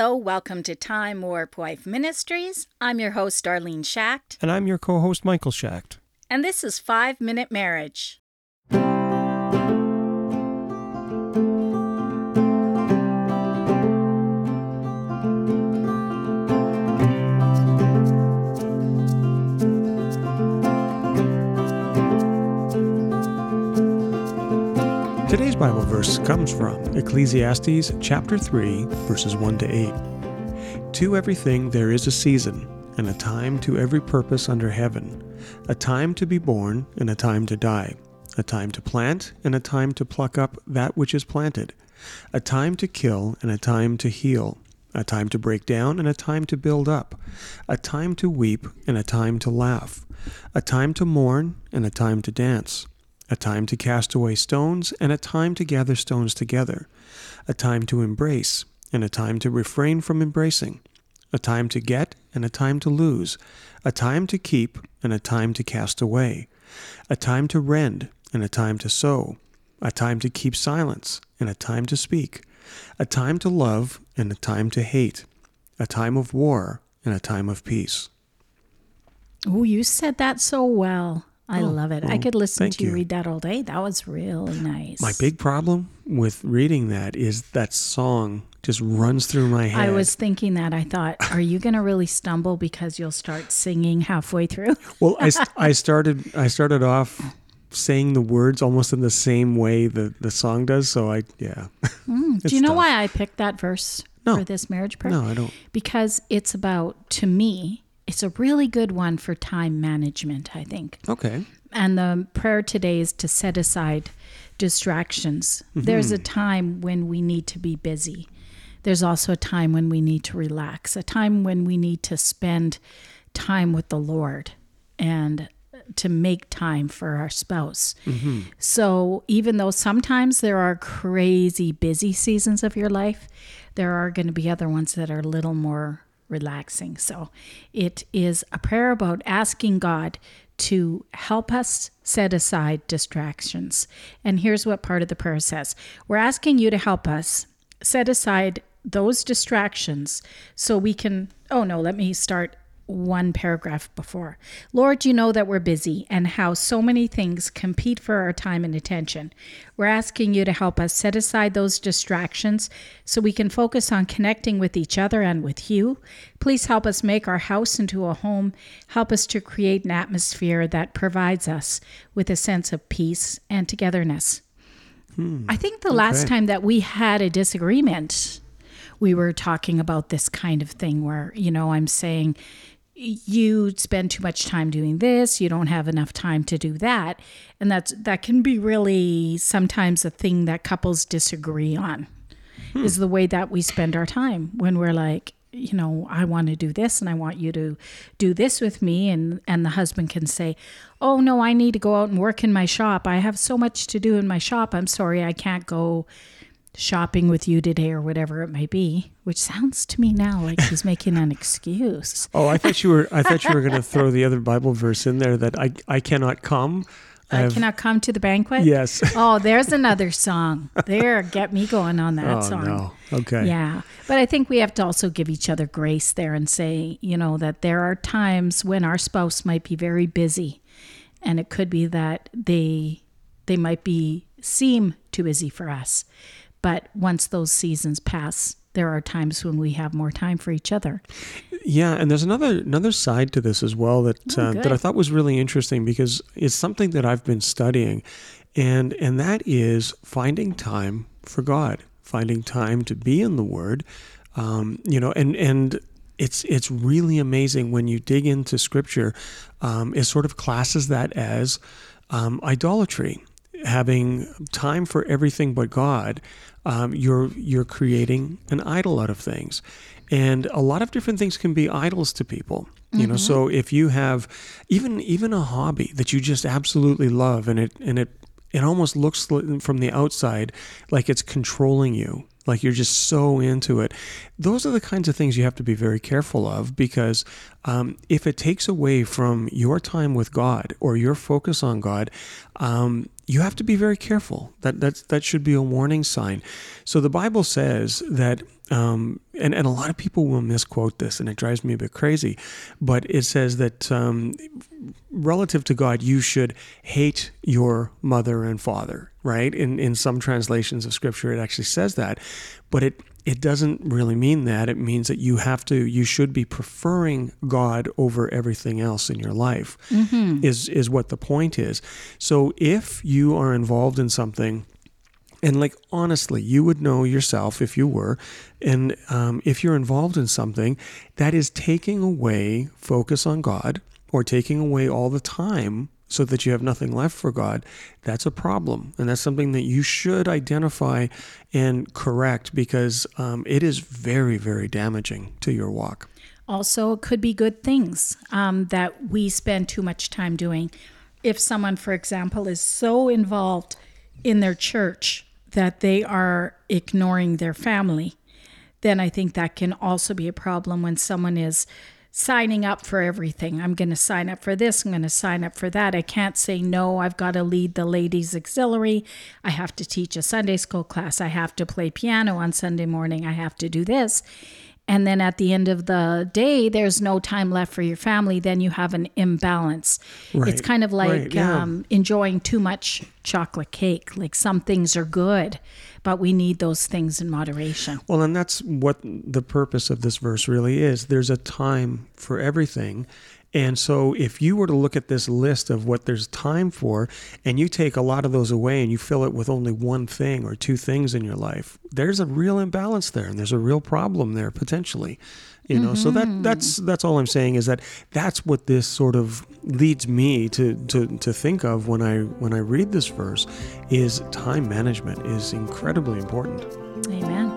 Hello, welcome to Time Warp Wife Ministries. I'm your host, Darlene Schacht, And I'm your co host, Michael Schacht. and this is Five Minute Marriage. Verse comes from Ecclesiastes chapter 3, verses 1 to 8. To everything there is a season, and a time to every purpose under heaven, a time to be born, and a time to die, a time to plant, and a time to pluck up that which is planted, a time to kill, and a time to heal, a time to break down, and a time to build up, a time to weep, and a time to laugh, a time to mourn, and a time to dance a time to cast away stones, and a time to gather stones together, a time to embrace, and a time to refrain from embracing, a time to get, and a time to lose, a time to keep, and a time to cast away, a time to rend, and a time to sow, a time to keep silence, and a time to speak, a time to love, and a time to hate, a time of war, and a time of peace. Oh, you said that so well. I Oh, love it. I could listen to you you. read that all day. That was really nice. My big problem with reading that is that song just runs through my head. I was thinking that. I thought, are you going to really stumble because you'll start singing halfway through? well, I, I started I started off saying the words almost in the same way the the song does. So I yeah. Mm. Do you know tough. why I picked that verse No. for this marriage prayer? No, I don't. Because it's about, to me, it's a really good one for time management, I think. Okay. And the prayer today is to set aside distractions. Mm-hmm. There's a time when we need to be busy. There's also a time when we need to relax, a time when we need to spend time with the Lord and to make time for our spouse. Mm-hmm. So, even though sometimes there are crazy busy seasons of your life, there are going to be other ones that are a little more relaxing. So, it is a prayer about asking God to help us set aside distractions. And here's what part of the prayer says We're asking you to help us set aside those distractions so we can. Oh, no, let me start one paragraph before. Lord, you know that we're busy and how so many things compete for our time and attention. We're asking you to help us set aside those distractions so we can focus on connecting with each other and with you. Please help us make our house into a home. Help us to create an atmosphere that provides us with a sense of peace and togetherness. Hmm. I think the last time that we had a disagreement, we were talking about this kind of thing where, you know, I'm saying, you spend too much time doing this you don't have enough time to do that. And that's that can be really sometimes a thing that couples disagree on hmm. is the way that we spend our time when we're like you know i want to do this and i want you to do this with me. And and the husband can say oh no i need to go out and work in my shop. I have so much to do in my shop. I'm sorry i can't go shopping with you today or whatever it may be which sounds to me now like he's making an excuse Oh, I thought you were I thought you were going to throw the other Bible verse in there that I I cannot come. I have- cannot come to the banquet. Yes. Oh, there's another song. There, get me going on that oh song. no. Okay. Yeah. But I think we have to also give each other grace there and say, you know, that there are times when our spouse might be very busy and it could be that they they might be seem too busy for us. But once those seasons pass, there are times when we have more time for each other. Yeah, and there's another another side to this as well that Oh, uh, that I thought was really interesting because it's something that I've been studying, and and that is finding time for God, finding time to be in the Word, um, you know, and and it's it's really amazing when you dig into Scripture. Um, it sort of classes that as um, idolatry, having time for everything but God. Um, you're you're creating an idol out of things, and a lot of different things can be idols to people. You know, so if you have even even a hobby that you just absolutely love, and it and it it almost looks from the outside like it's controlling you like you're just so into it those are the kinds of things you have to be very careful of because um, if it takes away from your time with god or your focus on god um, you have to be very careful that that's, that should be a warning sign so the bible says that um, and, and a lot of people will misquote this, and it drives me a bit crazy. But it says that um, relative to God, you should hate your mother and father, right? In, in some translations of scripture, it actually says that. But it, it doesn't really mean that. It means that you have to, you should be preferring God over everything else in your life, mm-hmm. is, is what the point is. So if you are involved in something, and like honestly, you would know yourself if you were, and um, if you're involved in something that is taking away focus on God or taking away all the time so that you have nothing left for God, that's a problem. And that's something that you should identify and correct because um, it is very, very damaging to your walk. Also, it could be good things um, that we spend too much time doing. If someone, for example, is so involved in their church that they are ignoring their family, then I think that can also be a problem when someone is signing up for everything. I'm going to sign up for this. I'm going to sign up for that. I can't say no. I've got to lead the ladies' auxiliary. I have to teach a Sunday school class. I have to play piano on Sunday morning. I have to do this. And then at the end of the day, there's no time left for your family. Then you have an imbalance. Right. It's kind of like right, yeah. um, enjoying too much chocolate cake. Like some things are good, but we need those things in moderation. Well, and that's what the purpose of this verse really is. There's a time for everything. And so, if you were to look at this list of what there's time for, and you take a lot of those away and you fill it with only one thing or two things in your life, there's a real imbalance there, and there's a real problem there potentially you know mm-hmm. so that mm-hmm. that's that's all i'm saying is that that's what this sort of leads me to, to to think of when i when i read this verse is time management is incredibly important amen